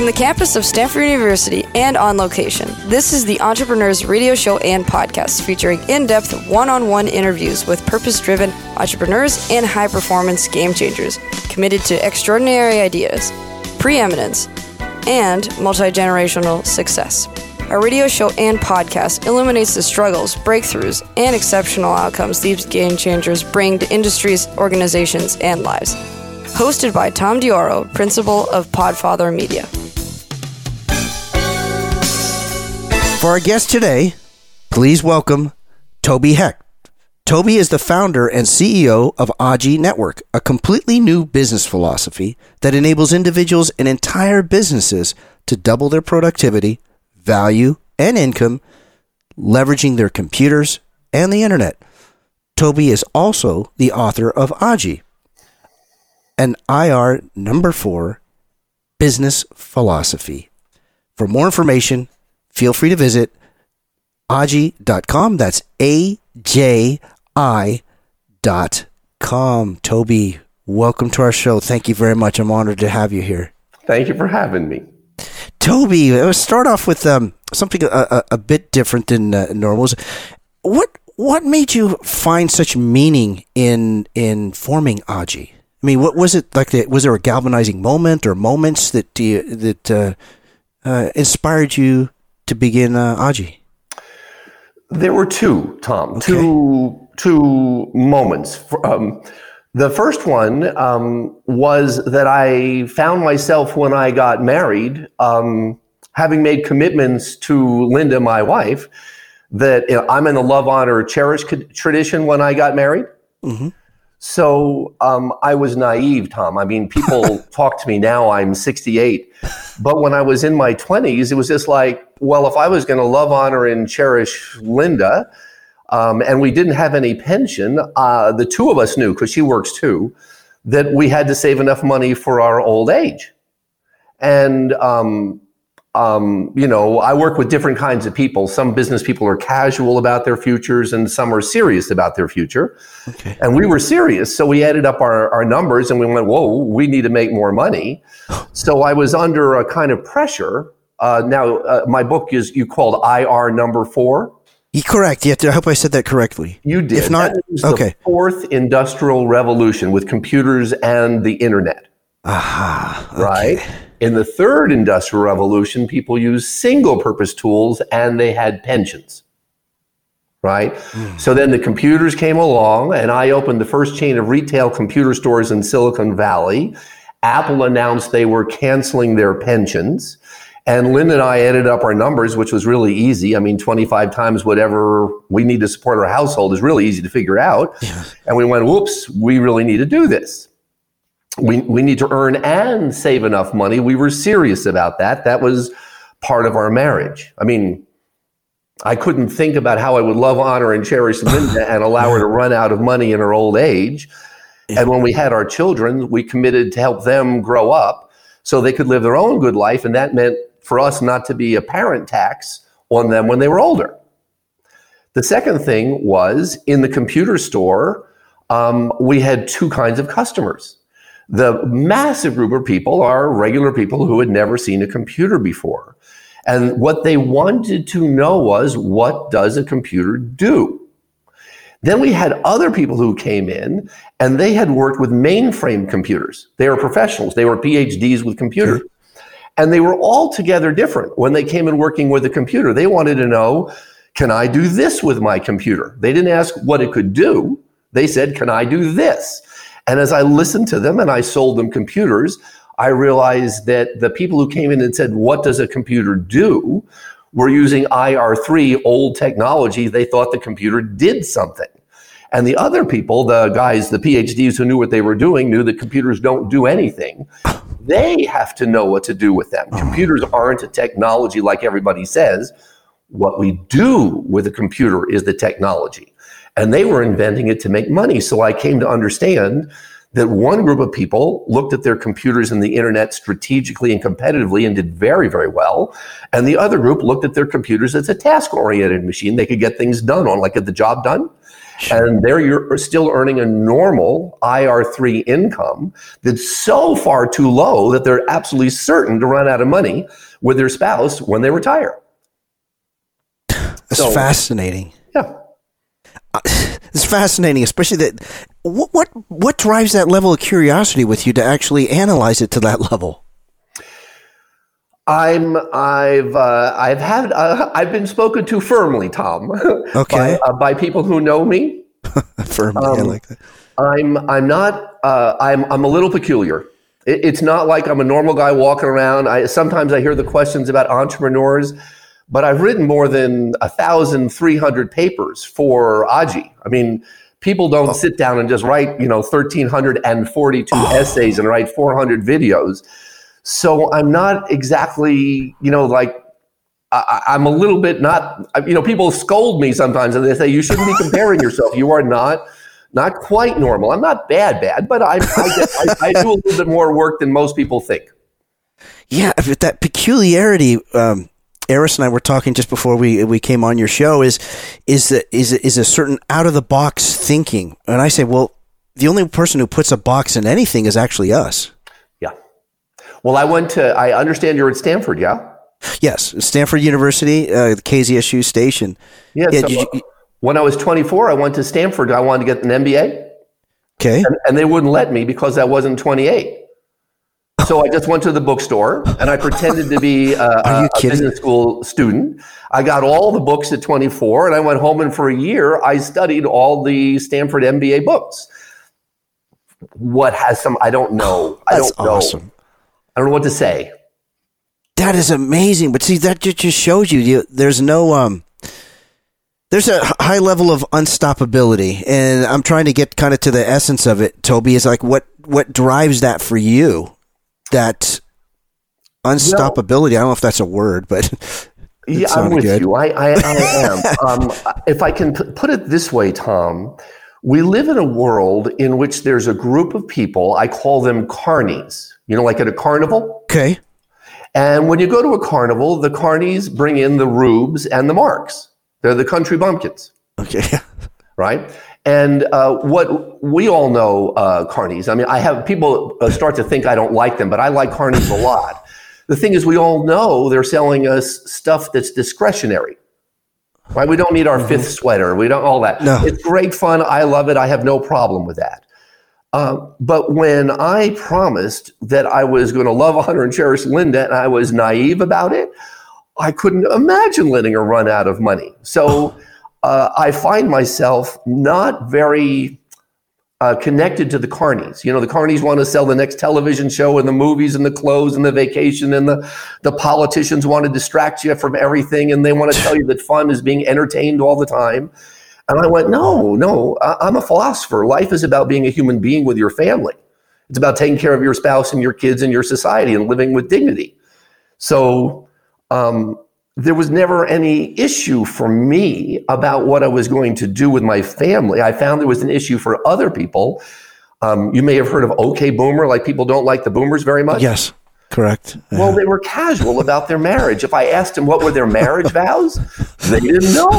From the campus of Stanford University and on location, this is the Entrepreneurs Radio Show and Podcast featuring in depth one on one interviews with purpose driven entrepreneurs and high performance game changers committed to extraordinary ideas, preeminence, and multi generational success. Our radio show and podcast illuminates the struggles, breakthroughs, and exceptional outcomes these game changers bring to industries, organizations, and lives. Hosted by Tom Dioro, principal of Podfather Media. For our guest today, please welcome Toby Hecht. Toby is the founder and CEO of Aji Network, a completely new business philosophy that enables individuals and entire businesses to double their productivity, value, and income, leveraging their computers and the internet. Toby is also the author of Aji, an IR number four business philosophy. For more information, feel free to visit aji.com. That's A J I dot com. Toby, welcome to our show. Thank you very much. I'm honored to have you here. Thank you for having me. Toby, let's start off with um, something a, a, a, bit different than uh, normal. What what made you find such meaning in in forming Aji? I mean, what was it like? The, was there a galvanizing moment or moments that you, that uh, uh, inspired you to begin uh, Aji? There were two, Tom. Okay. Two two moments. Um, the first one um, was that I found myself when I got married, um, having made commitments to Linda, my wife, that you know, I'm in the love, honor, cherish tradition when I got married. Mm-hmm. So um, I was naive, Tom. I mean, people talk to me now, I'm 68. But when I was in my 20s, it was just like, well, if I was going to love, honor, and cherish Linda, um, and we didn't have any pension. Uh, the two of us knew, because she works too, that we had to save enough money for our old age. And, um, um, you know, I work with different kinds of people. Some business people are casual about their futures, and some are serious about their future. Okay. And we were serious. So we added up our, our numbers and we went, whoa, we need to make more money. so I was under a kind of pressure. Uh, now, uh, my book is you called IR number four. You correct. Yeah, I hope I said that correctly. You did. If not, okay. fourth industrial revolution with computers and the internet. Aha. Okay. Right. In the third industrial revolution, people used single-purpose tools and they had pensions. Right. Mm. So then the computers came along, and I opened the first chain of retail computer stores in Silicon Valley. Apple announced they were canceling their pensions. And Lynn and I added up our numbers, which was really easy. I mean, 25 times whatever we need to support our household is really easy to figure out. Yeah. And we went, whoops, we really need to do this. We, we need to earn and save enough money. We were serious about that. That was part of our marriage. I mean, I couldn't think about how I would love, honor, and cherish Linda and allow her to run out of money in her old age. And when we had our children, we committed to help them grow up so they could live their own good life. And that meant for us not to be a parent tax on them when they were older. The second thing was in the computer store, um, we had two kinds of customers. The massive group of people are regular people who had never seen a computer before. And what they wanted to know was what does a computer do? Then we had other people who came in and they had worked with mainframe computers. They were professionals, they were PhDs with computers. And they were altogether different when they came in working with a computer. They wanted to know, can I do this with my computer? They didn't ask what it could do. They said, can I do this? And as I listened to them and I sold them computers, I realized that the people who came in and said, what does a computer do? were using IR3, old technology. They thought the computer did something. And the other people, the guys, the PhDs who knew what they were doing, knew that computers don't do anything. They have to know what to do with them. Computers aren't a technology like everybody says. What we do with a computer is the technology. And they were inventing it to make money. So I came to understand that one group of people looked at their computers and the internet strategically and competitively and did very, very well. And the other group looked at their computers as a task oriented machine they could get things done on, like get the job done. and they're you're still earning a normal IR3 income that's so far too low that they're absolutely certain to run out of money with their spouse when they retire. That's So- fascinating. It's fascinating, especially that. What, what what drives that level of curiosity with you to actually analyze it to that level? I'm I've uh, I've had uh, I've been spoken to firmly, Tom. Okay. by, uh, by people who know me. Firmly, I Um, like that. I'm I'm not uh, I'm I'm a little peculiar. It, it's not like I'm a normal guy walking around. I sometimes I hear the questions about entrepreneurs, but I've written more than a thousand three hundred papers for Aji. I mean, people don't sit down and just write you know thirteen hundred and forty two essays and write four hundred videos. So I'm not exactly you know like I, I'm a little bit not, you know, people scold me sometimes and they say, you shouldn't be comparing yourself. You are not, not quite normal. I'm not bad, bad, but I, I, I, I do a little bit more work than most people think. Yeah, but that peculiarity. Um, Eris and I were talking just before we we came on your show. Is is that is is a certain out of the box thinking? And I say, well, the only person who puts a box in anything is actually us. Yeah. Well, I went to, I understand you're at Stanford, yeah? Yes, Stanford University, uh, the KZSU station. Yeah. Yeah, so you- when I was 24, I went to Stanford. I wanted to get an MBA. Okay, and, and they wouldn't let me because I wasn't 28. So I just went to the bookstore and I pretended to be a, a- a business school student. I got all the books at 24 and I went home and for a year I studied all the Stanford MBA books. What has some, I don't know. I that's don't know. awesome. I don't know what to say. That is amazing. But see, that just shows you, you there's no um, there's a high level of unstoppability, and I'm trying to get kind of to the essence of it. Toby is like, what what drives that for you? That unstoppability. I don't know if that's a word, but Yeah, I'm with good. you. I, I, I am. um, if I can p- put it this way, Tom, we live in a world in which there's a group of people, I call them carnies, you know, like at a carnival. Okay. And when you go to a carnival, the carnies bring in the rubes and the marks. They're the country bumpkins, Okay. right? And uh, what we all know, uh, carnies. I mean, I have people uh, start to think I don't like them, but I like carnies a lot. The thing is, we all know they're selling us stuff that's discretionary. Right? We don't need our fifth sweater. We don't all that. No. It's great fun. I love it. I have no problem with that. Um, but when I promised that I was going to love, honor, and cherish Linda, and I was naive about it, I couldn't imagine letting her run out of money. So uh, I find myself not very uh, connected to the carnies. You know, the carnies want to sell the next television show and the movies and the clothes and the vacation and the, the politicians want to distract you from everything and they want to tell you that fun is being entertained all the time. And I went, no, no, I- I'm a philosopher. Life is about being a human being with your family. It's about taking care of your spouse and your kids and your society and living with dignity. So um, there was never any issue for me about what I was going to do with my family. I found there was an issue for other people. Um, you may have heard of OK Boomer, like people don't like the boomers very much. Yes. Correct. Well, they were casual about their marriage. If I asked them what were their marriage vows, they didn't know,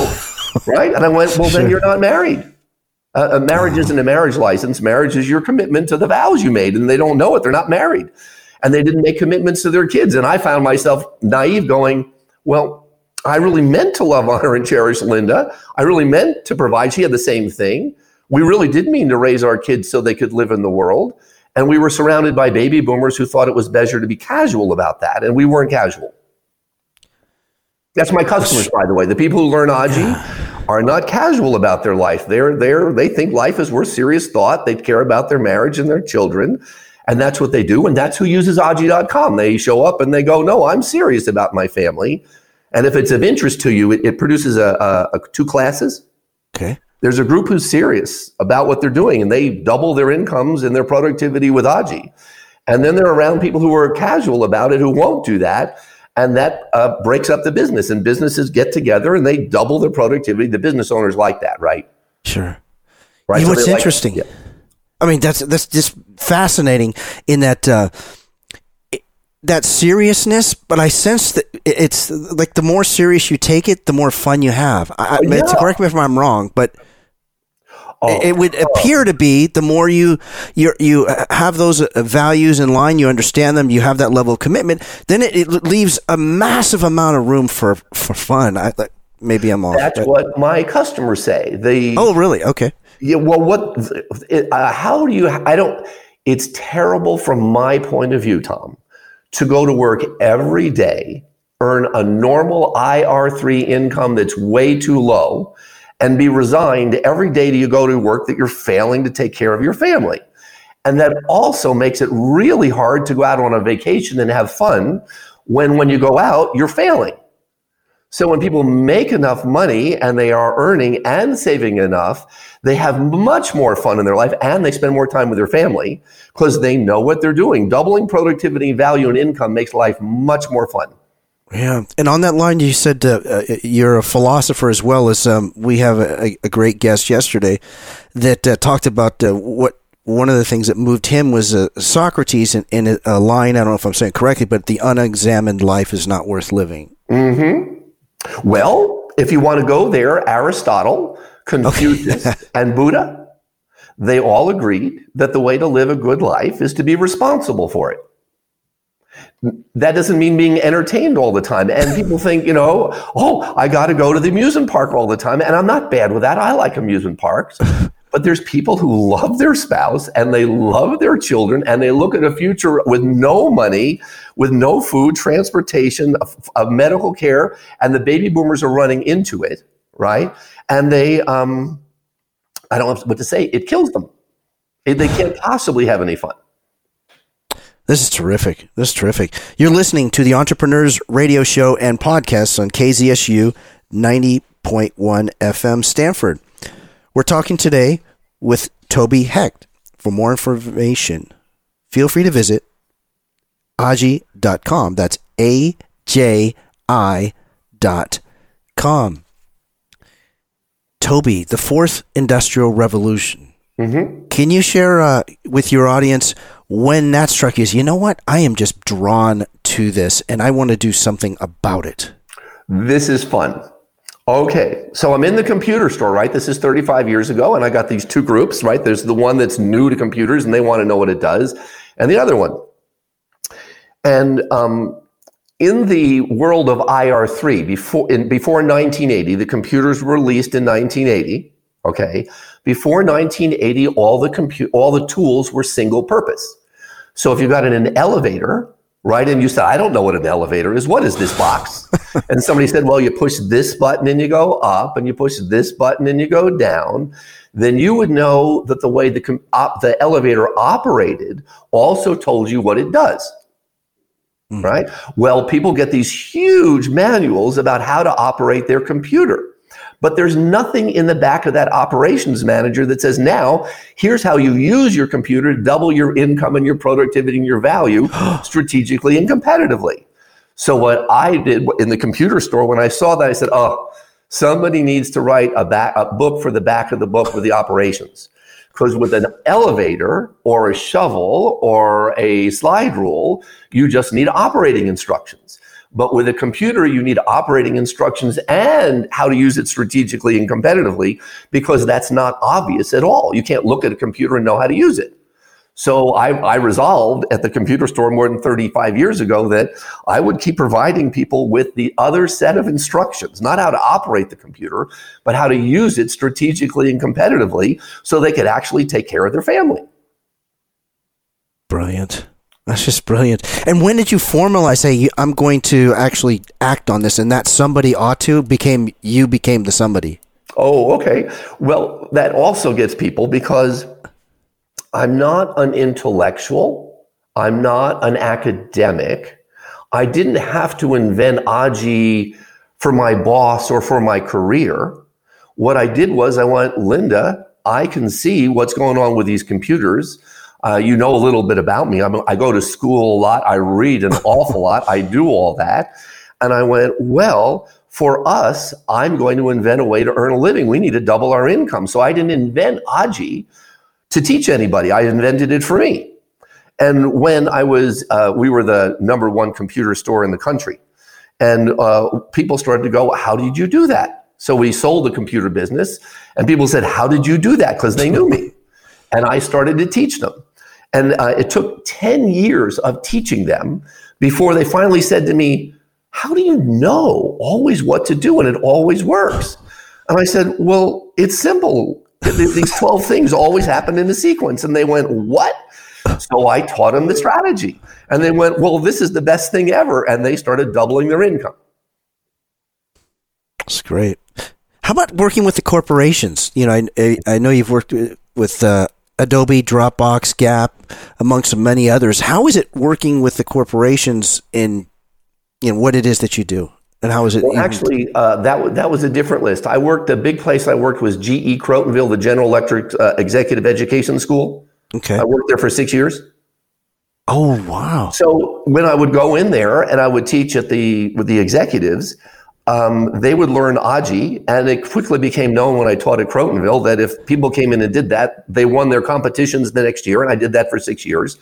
right? And I went, "Well, then you're not married. Uh, a marriage isn't a marriage license. Marriage is your commitment to the vows you made, and they don't know it. They're not married, and they didn't make commitments to their kids. And I found myself naive, going, "Well, I really meant to love, honor, and cherish Linda. I really meant to provide. She had the same thing. We really did mean to raise our kids so they could live in the world." And we were surrounded by baby boomers who thought it was better to be casual about that, and we weren't casual. That's my customers, by the way. The people who learn Aji are not casual about their life. They're they're they think life is worth serious thought. They care about their marriage and their children, and that's what they do. And that's who uses Aji.com. They show up and they go, "No, I'm serious about my family." And if it's of interest to you, it, it produces a, a, a two classes Okay. there's a group who's serious about what they're doing and they double their incomes and their productivity with Aji. And then they're around people who are casual about it who won't do that. And that uh, breaks up the business. And businesses get together and they double their productivity. The business owners like that, right? Sure. Right. You know So what's they like- interesting? Yeah. I mean, that's that's just fascinating in that uh, it- that seriousness. But I sense that it's like the more serious you take it, the more fun you have. I, Oh, yeah. Correct me if I'm wrong, but Oh, it would appear to be the more you you you have those uh, values in line, you understand them, you have that level of commitment, then it, it leaves a massive amount of room for for fun. I, maybe I'm off. That's but- what my customers say. They oh, really? Okay. Yeah, well, what? Uh, how do you? I don't. It's terrible from my point of view, Tom, to go to work every day, earn a normal IR three income that's way too low, and be resigned every day that you go to work that you're failing to take care of your family. And that also makes it really hard to go out on a vacation and have fun when when you go out, you're failing. So when people make enough money and they are earning and saving enough, they have much more fun in their life and they spend more time with their family because they know what they're doing. Doubling productivity, value, and income makes life much more fun. Yeah, and on that line, you said uh, uh, you're a philosopher as well as um, we have a, a, great guest yesterday that uh, talked about uh, what one of the things that moved him was uh, Socrates in, in, a line. I don't know if I'm saying correctly, but the unexamined life is not worth living. Mm-hmm. Well, if you want to go there, Aristotle, Confucius, okay. and Buddha, they all agreed that the way to live a good life is to be responsible for it. That doesn't mean being entertained all the time. And people think, you know, oh, I got to go to the amusement park all the time. And I'm not bad with that. I like amusement parks. But there's people who love their spouse and they love their children and they look at a future with no money, with no food, transportation, a, a medical care, and the baby boomers are running into it, right? And they, um, I don't know what to say, it kills them. They can't possibly have any fun. This is terrific. This is terrific. You're listening to the Entrepreneurs Radio Show and podcasts on KZSU 90.1 FM Stanford. We're talking today with Toby Hecht. For more information, feel free to visit aji.com. That's A J I dot com. Toby, the fourth industrial revolution. Mm-hmm. Can you share uh, with your audience when that struck you? You know what? I am just drawn to this and I want to do something about it. This is fun. Okay, so I'm in the computer store, right? This is 35 years ago, and I got these two groups, right? There's the one that's new to computers and they want to know what it does, and the other one. And um, in the world of IR3, before, in, before 1980, the computers were released in 1980. Okay, before 1980, all the compu- all the tools were single purpose. So if you got in an elevator, right? And you said, I don't know what an elevator is. What is this box? and somebody said, well, you push this button and you go up, and you push this button and you go down. Then you would know that the way the, op- the elevator operated also told you what it does. Mm. Right? Well, people get these huge manuals about how to operate their computer. But there's nothing in the back of that operations manager that says, now, here's how you use your computer to double your income and your productivity and your value strategically and competitively. So, what I did in the computer store, when I saw that, I said, oh, somebody needs to write a, back, a book for the back of the book for the operations. Because with an elevator or a shovel or a slide rule, you just need operating instructions. But with a computer, you need operating instructions and how to use it strategically and competitively because that's not obvious at all. You can't look at a computer and know how to use it. So I, I, resolved at the computer store more than 35 years ago that I would keep providing people with the other set of instructions, not how to operate the computer, but how to use it strategically and competitively so they could actually take care of their family. Brilliant. That's just brilliant. And when did you formalize, say, I'm going to actually act on this, and that somebody ought to became you became the somebody? Oh, okay. Well, that also gets people because I'm not an intellectual. I'm not an academic. I didn't have to invent Aji for my boss or for my career. What I did was I went, Linda, I can see what's going on with these computers. Uh, you know a little bit about me. I'm, I go to school a lot. I read an awful lot. I do all that. And I went, well, for us, I'm going to invent a way to earn a living. We need to double our income. So I didn't invent Aji to teach anybody. I invented it for me. And when I was, uh, we were the number one computer store in the country. And uh, people started to go, how did you do that? So we sold the computer business, and people said, How did you do that? Because they knew me. And I started to teach them. And uh, it took 10 years of teaching them before they finally said to me, How do you know always what to do and it always works? And I said, Well, it's simple. These 12 things always happen in a sequence. And they went, What? So I taught them the strategy. And they went, Well, this is the best thing ever. And they started doubling their income. That's great. How about working with the corporations? You know, I, I know you've worked with uh, Adobe, Dropbox, Gap, amongst many others. How is it working with the corporations in in what it is that you do, and how is it? Well, actually, uh, that that was a different list. I worked. The big place I worked was GE Crotonville, the General Electric uh, Executive Education School. Okay, I worked there for six years. Oh wow! So when I would go in there and I would teach at the with the executives, um, they would learn Aji, and it quickly became known when I taught at Crotonville that if people came in and did that, they won their competitions the next year, and I did that for six years.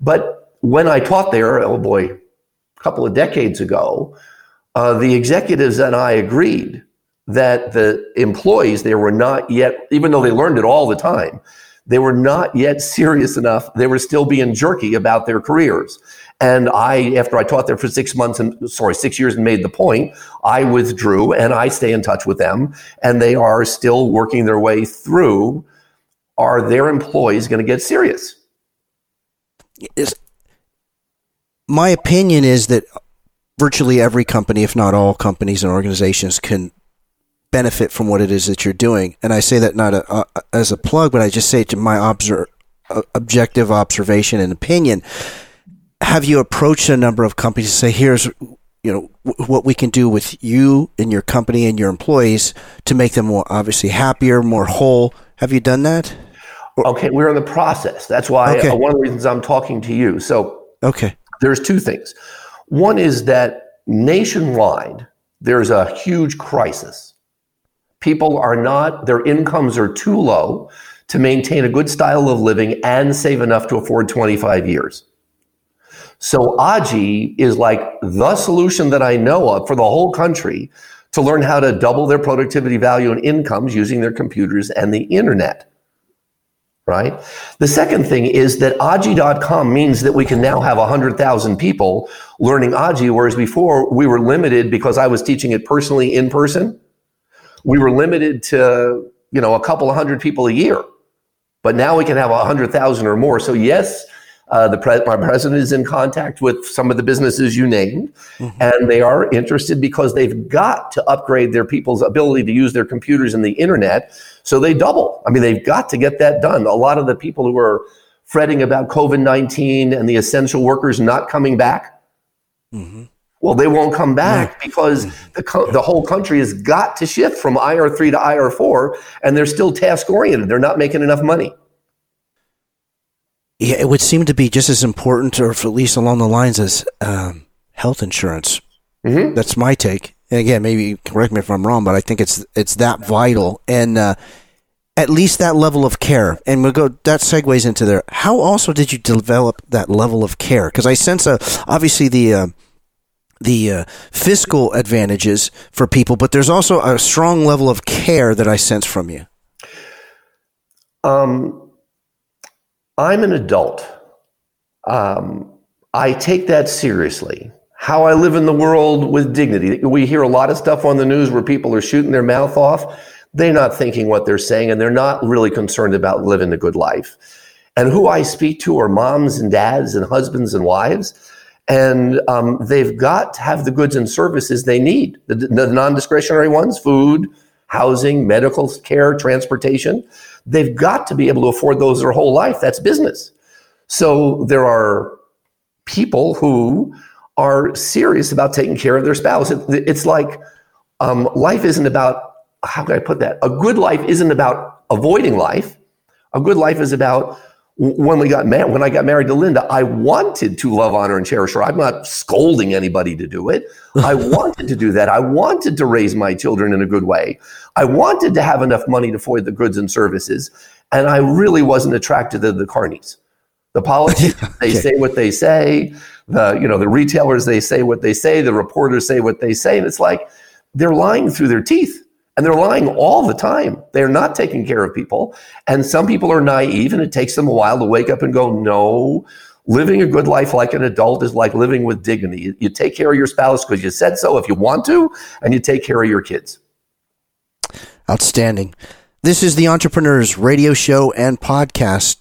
But when I taught there, oh boy, a couple of decades ago, uh, the executives and I agreed that the employees there were not yet, even though they learned it all the time, they were not yet serious enough. They were still being jerky about their careers. And I, after I taught there for six months and sorry, six years and made the point, I withdrew and I stay in touch with them and they are still working their way through. Are their employees going to get serious? Is, my opinion is that virtually every company, if not all companies and organizations, can benefit from what it is that you're doing. And I say that not a, a, as a plug, but I just say it to my obser- objective observation and opinion have you approached a number of companies to say, here's you know w- what we can do with you and your company and your employees to make them more obviously happier, more whole? Have you done that? Okay, we're in the process. That's why okay. uh, one of the reasons I'm talking to you. So, okay, there's two things. One is that nationwide there's a huge crisis. People are not their incomes are too low to maintain a good style of living and save enough to afford 25 years. So Aji is like the solution that I know of for the whole country to learn how to double their productivity value and incomes using their computers and the internet. Right? The second thing is that Aji.com means that we can now have 100,000 people learning Aji, whereas before we were limited because I was teaching it personally in person. We were limited to, you know, a couple of hundred people a year. But now we can have a 100,000 or more. So, yes, uh, the pre- my president is in contact with some of the businesses you named, mm-hmm. and they are interested because they've got to upgrade their people's ability to use their computers and the internet. So they double. I mean, they've got to get that done. A lot of the people who are fretting about COVID 19 and the essential workers not coming back, mm-hmm. Well, they won't come back because mm-hmm. the, co- the whole country has got to shift from IR3 to IR4, and they're still task oriented. They're not making enough money yeah, it would seem to be just as important, or at least along the lines as um, health insurance. Mm-hmm. That's my take. And again, maybe correct me if I'm wrong, but I think it's it's that vital, and uh, at least that level of care. And we'll go. That segues into there. How also did you develop that level of care? Because I sense a obviously the. Uh, the uh, fiscal advantages for people, but there's also a strong level of care that I sense from you. Um, I'm an adult. Um, I take that seriously. How I live in the world with dignity. We hear a lot of stuff on the news where people are shooting their mouth off. They're not thinking what they're saying, and they're not really concerned about living a good life. And who I speak to are moms and dads and husbands and wives. And um, they've got to have the goods and services they need the, the non discretionary ones food, housing, medical care, transportation. They've got to be able to afford those their whole life. That's business. So there are people who are serious about taking care of their spouse. It, it's like um, life isn't about, how can I put that? A good life isn't about avoiding life. A good life is about when we got married, when I got married to Linda, I wanted to love, honor, and cherish her. I'm not scolding anybody to do it. I wanted to do that. I wanted to raise my children in a good way. I wanted to have enough money to afford the goods and services, and I really wasn't attracted to the carnies. The politicians, they say what they say. The you know the retailers, they say what they say. The reporters say what they say, and it's like they're lying through their teeth. And they're lying all the time. They're not taking care of people. And some people are naive and it takes them a while to wake up and go, no, living a good life like an adult is like living with dignity. You, take care of your spouse because you said so if you want to, and you take care of your kids. Outstanding. This is the Entrepreneurs Radio Show and Podcast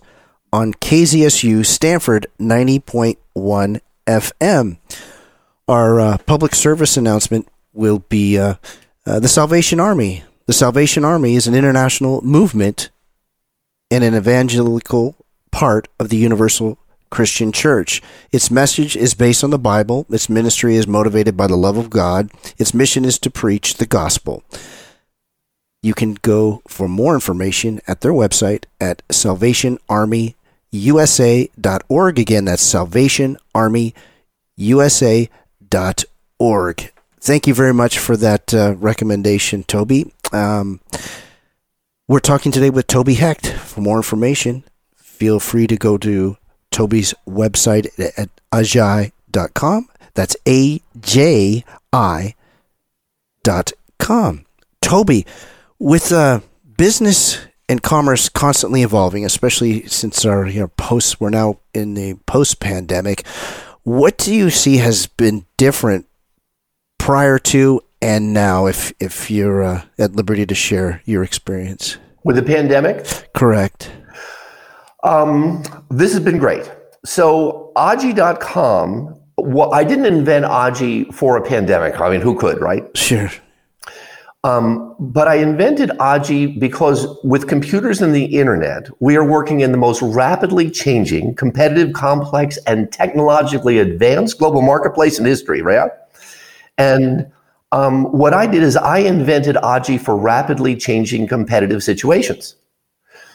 on KZSU Stanford 90.1 FM. Our uh, public service announcement will be uh, uh, the Salvation Army. The Salvation Army is an international movement and an evangelical part of the Universal Christian Church. Its message is based on the Bible. Its ministry is motivated by the love of God. Its mission is to preach the gospel. You can go for more information at their website at salvationarmyusa.org. Again, that's salvationarmyusa.org. Thank you very much for that uh, recommendation, Toby. Um, we're talking today with Toby Hecht. For more information, feel free to go to Toby's website at aji.com. That's A J I dot com. Toby, with uh, business and commerce constantly evolving, especially since our you know, post, we're now in the post pandemic. What do you see has been different prior to and now, if if you're uh, at liberty to share your experience with the pandemic? Correct. Um, this has been great. So, Aji.com, well, I didn't invent Aji for a pandemic. I mean, who could, right? Sure. Um, but I invented Aji because with computers and the internet, we are working in the most rapidly changing, competitive, complex, and technologically advanced global marketplace in history, right? And um, what I did is I invented Aji for rapidly changing competitive situations.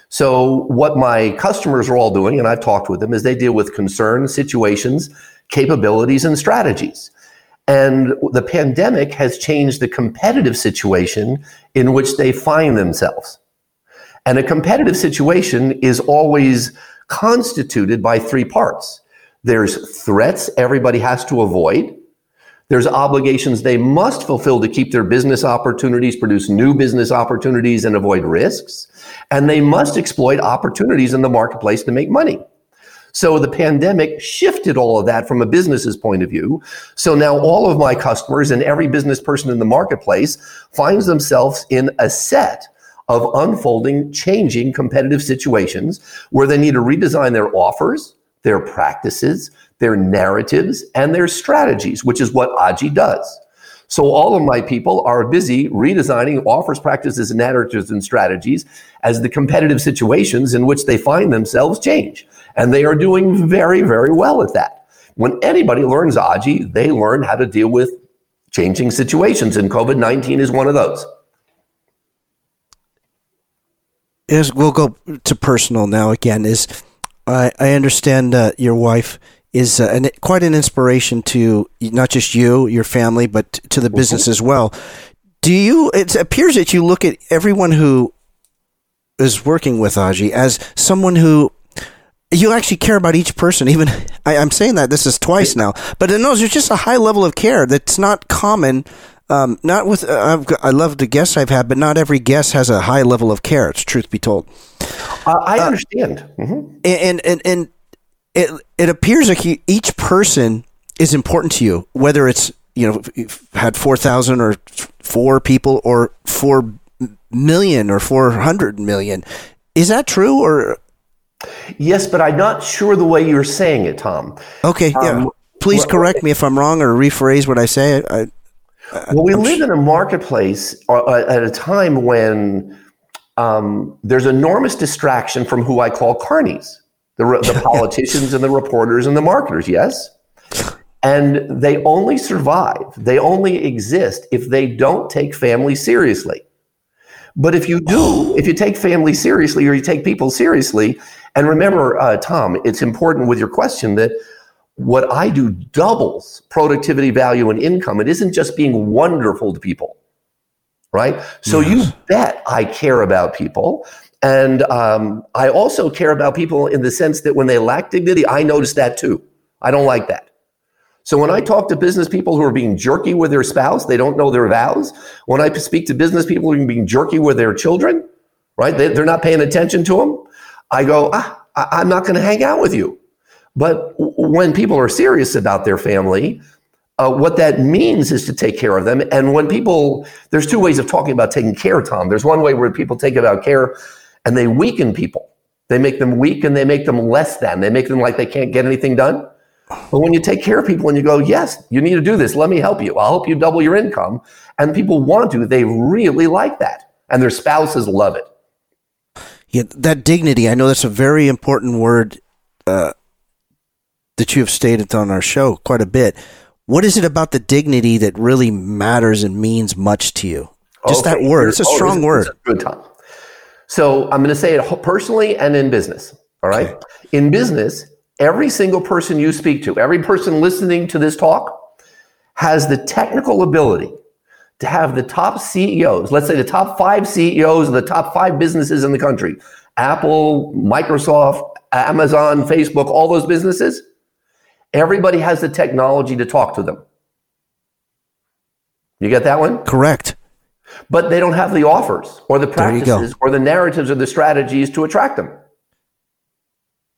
So what my customers are all doing, and I've talked with them, is they deal with concerns, situations, capabilities, and strategies. And the pandemic has changed the competitive situation in which they find themselves. And a competitive situation is always constituted by three parts. There's threats everybody has to avoid. There's obligations they must fulfill to keep their business opportunities, produce new business opportunities, and avoid risks. And they must exploit opportunities in the marketplace to make money. So the pandemic shifted all of that from a business's point of view. So now all of my customers and every business person in the marketplace finds themselves in a set of unfolding, changing competitive situations where they need to redesign their offers, their practices, their narratives, and their strategies, which is what Aji does. So all of my people are busy redesigning offers, practices, and narratives and strategies as the competitive situations in which they find themselves change. And they are doing very, very well at that. When anybody learns Aji, they learn how to deal with changing situations, and COVID 19 is one of those. Is we'll go to personal now again. Is I, I understand uh, your wife is uh, an, quite an inspiration to not just you, your family, but to the business as well. Do you? It appears that you look at everyone who is working with Aji as someone who you actually care about each person. Even I, am saying that this is twice now, but no, there's just a high level of care that's not common. Um, not with uh, i love the guests I've had, but not every guest has a high level of care. It's truth be told. Uh, I understand, uh, mm-hmm. and, and and it it appears like you, each person is important to you, whether it's you know had four thousand or four people or four million or four hundred million. Is that true or? Yes, but I'm not sure the way you're saying it, Tom. Okay, yeah. Um, Please well, correct me if I'm wrong or rephrase what I say. I, I, well, we I'm live in a marketplace uh, at a time when um, there's enormous distraction from who I call carnies the, the politicians and the reporters and the marketers, yes? And they only survive, they only exist if they don't take family seriously. But if you do, if you take family seriously or you take people seriously, and remember, uh, Tom, it's important with your question that what I do doubles productivity, value, and income. It isn't just being wonderful to people, right? So yes. you bet I care about people. And um, I also care about people in the sense that when they lack dignity, I notice that too. I don't like that. So when I talk to business people who are being jerky with their spouse, they don't know their vows. When I speak to business people who are being jerky with their children, right? They, are not paying attention to them. I go, ah, I, am not going to hang out with you. But when people are serious about their family, uh, what that means is to take care of them. And when people, there's two ways of talking about taking care, Tom. There's one way where people take about care and they weaken people. They make them weak and they make them less than. They make them like they can't get anything done. But when you take care of people and you go, yes, you need to do this, let me help you. I'll help you double your income. And people want to, they really like that. And their spouses love it. Yeah, that dignity, I know that's a very important word uh, that you have stated on our show quite a bit. What is it about the dignity that really matters and means much to you? Just okay. that word. It's a oh, strong word. A good time. So I'm going to say it personally and in business. All right. Okay. In business, every single person you speak to, every person listening to this talk has the technical ability to have the top CEOs, let's say the top five CEOs of the top five businesses in the country Apple, Microsoft, Amazon, Facebook, all those businesses. Everybody has the technology to talk to them. You get that one? Correct. But they don't have the offers or the practices or the narratives or the strategies to attract them.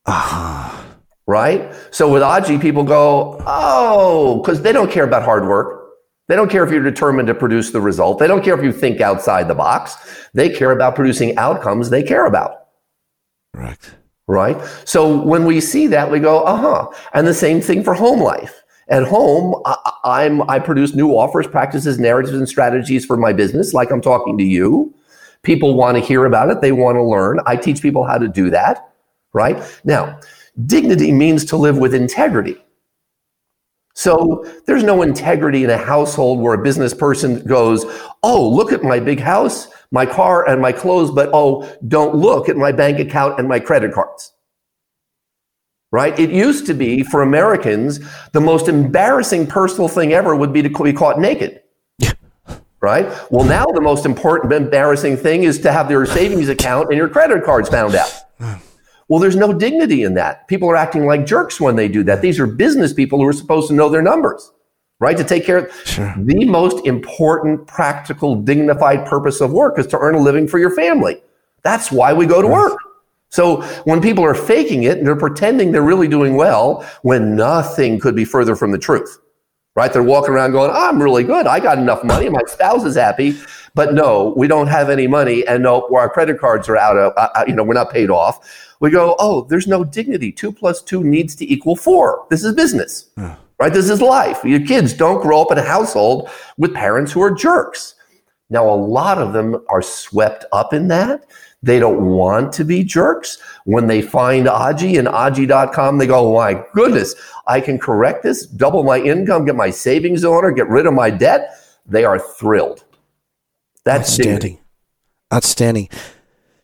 Ah. right? So with Aji, people go, oh, because they don't care about hard work. They don't care if you're determined to produce the result. They don't care if you think outside the box. They care about producing outcomes they care about. Right. Right. So when we see that, we go, uh huh. And the same thing for home life. At home, I, am I produce new offers, practices, narratives, and strategies for my business, like I'm talking to you. People want to hear about it. They want to learn. I teach people how to do that. Right now, dignity means to live with integrity. So there's no integrity in a household where a business person goes, Oh, look at my big house, my car, and my clothes, but oh, don't look at my bank account and my credit cards. Right? It used to be for Americans, the most embarrassing personal thing ever would be to be caught naked. right? Well, now the most important, embarrassing thing is to have your savings account and your credit cards found out. Well, there's no dignity in that. People are acting like jerks when they do that. These are business people who are supposed to know their numbers, right? To take care of sure. the most important, practical, dignified purpose of work is to earn a living for your family. That's why we go to work. So when people are faking it and they're pretending they're really doing well when nothing could be further from the truth, right? They're walking around going, I'm really good. I got enough money. My spouse is happy. But no, we don't have any money. And no, our credit cards are out of, uh, uh, you know, we're not paid off we go, oh, there's no dignity. Two plus two needs to equal four. This is business, yeah. Right? This is life. Your kids don't grow up in a household with parents who are jerks. Now, a lot of them are swept up in that. They don't want to be jerks. When they find Aji and Aji.com, they go, oh, my goodness, I can correct this, double my income, get my savings owner, get rid of my debt. They are thrilled. That's outstanding. Outstanding.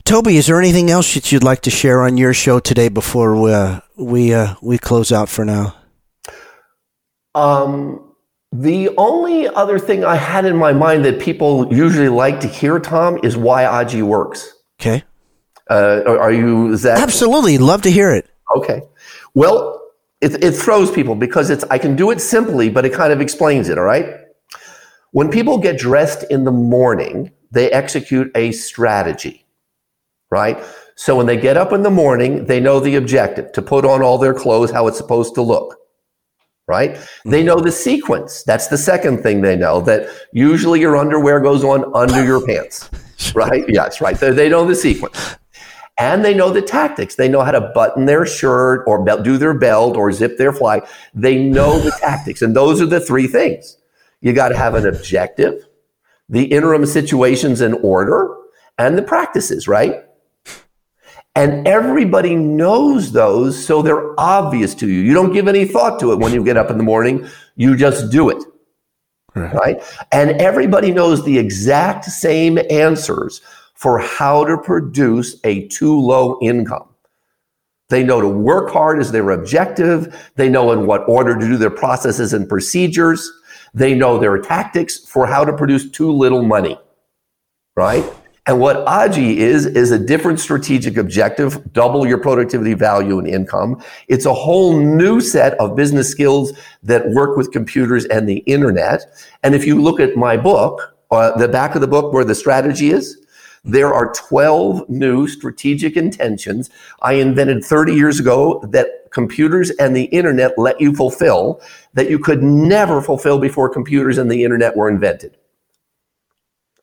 Toby, is there anything else that you'd like to share on your show today before we uh, we, uh, we close out for now? Um, the only other thing I had in my mind that people usually like to hear, Tom, is why Aji works. Okay. Uh, are you is that absolutely love to hear it? Okay. Well, it, it throws people because it's I can do it simply, but it kind of explains it. All right. When people get dressed in the morning, they execute a strategy right? So when they get up in the morning, they know the objective to put on all their clothes, how it's supposed to look, right? Mm-hmm. They know the sequence. That's the second thing they know that usually your underwear goes on under your pants, right? Yes, right. They, they know the sequence. And they know the tactics. They know how to button their shirt or do their belt or zip their fly. They know the tactics. And those are the three things. You got to have an objective, the interim situations in order, and the practices, right? And everybody knows those, so they're obvious to you. You don't give any thought to it when you get up in the morning. You just do it. Right. right? And everybody knows the exact same answers for how to produce a too low income. They know to work hard is their objective. They know in what order to do their processes and procedures. They know their tactics for how to produce too little money. Right? And what AJI is, is a different strategic objective, double your productivity value and income. It's a whole new set of business skills that work with computers and the internet. And if you look at my book, uh, the back of the book where the strategy is, there are 12 new strategic intentions I invented 30 years ago that computers and the internet let you fulfill that you could never fulfill before computers and the internet were invented.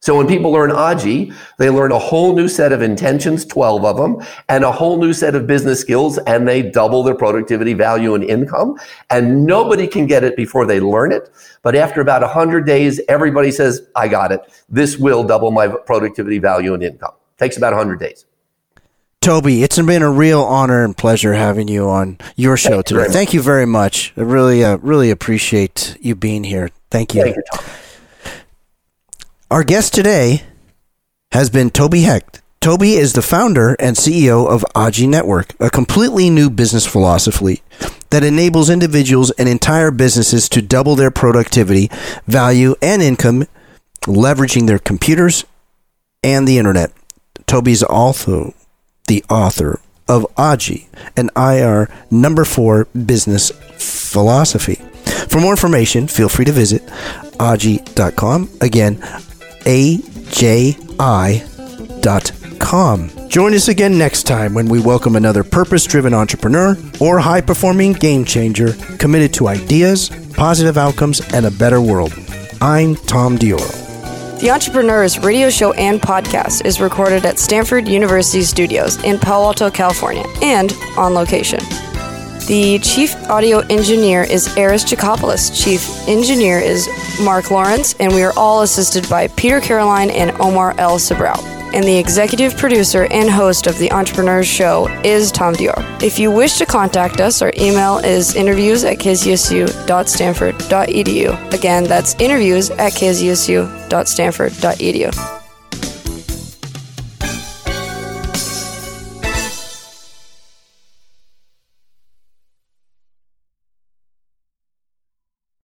So when people learn AJI, they learn a whole new set of intentions, 12 of them, and a whole new set of business skills, and they double their productivity, value, and income. And nobody can get it before they learn it. But after about 100 days, everybody says, I got it. This will double my productivity, value, and income. Takes about 100 days. Toby, it's been a real honor and pleasure having you on your show today. Thank you very much. I really, uh, really appreciate you being here. Thank you. Thank you, Tom. Our guest today has been Toby Hecht. Toby is the founder and CEO of AJI Network, a completely new business philosophy that enables individuals and entire businesses to double their productivity, value, and income, leveraging their computers and the internet. Toby is also the author of AJI, an IR number four business philosophy. For more information, feel free to visit aji.com. Again, aji.com. Join us again next time when we welcome another purpose driven entrepreneur or high performing game changer committed to ideas, positive outcomes, and a better world. I'm Tom Dioro. The Entrepreneurs radio show and podcast is recorded at Stanford University Studios in Palo Alto, California, and on location. The chief audio engineer is Eris Jacopoulos. Chief engineer is Mark Lawrence, and we are all assisted by Peter Caroline and Omar L. Sabrao. And the executive producer and host of the Entrepreneurs Show is Tom Dior. If you wish to contact us, our email is interviews at kzsu.stanford.edu. Again, that's interviews at kzsu.stanford.edu.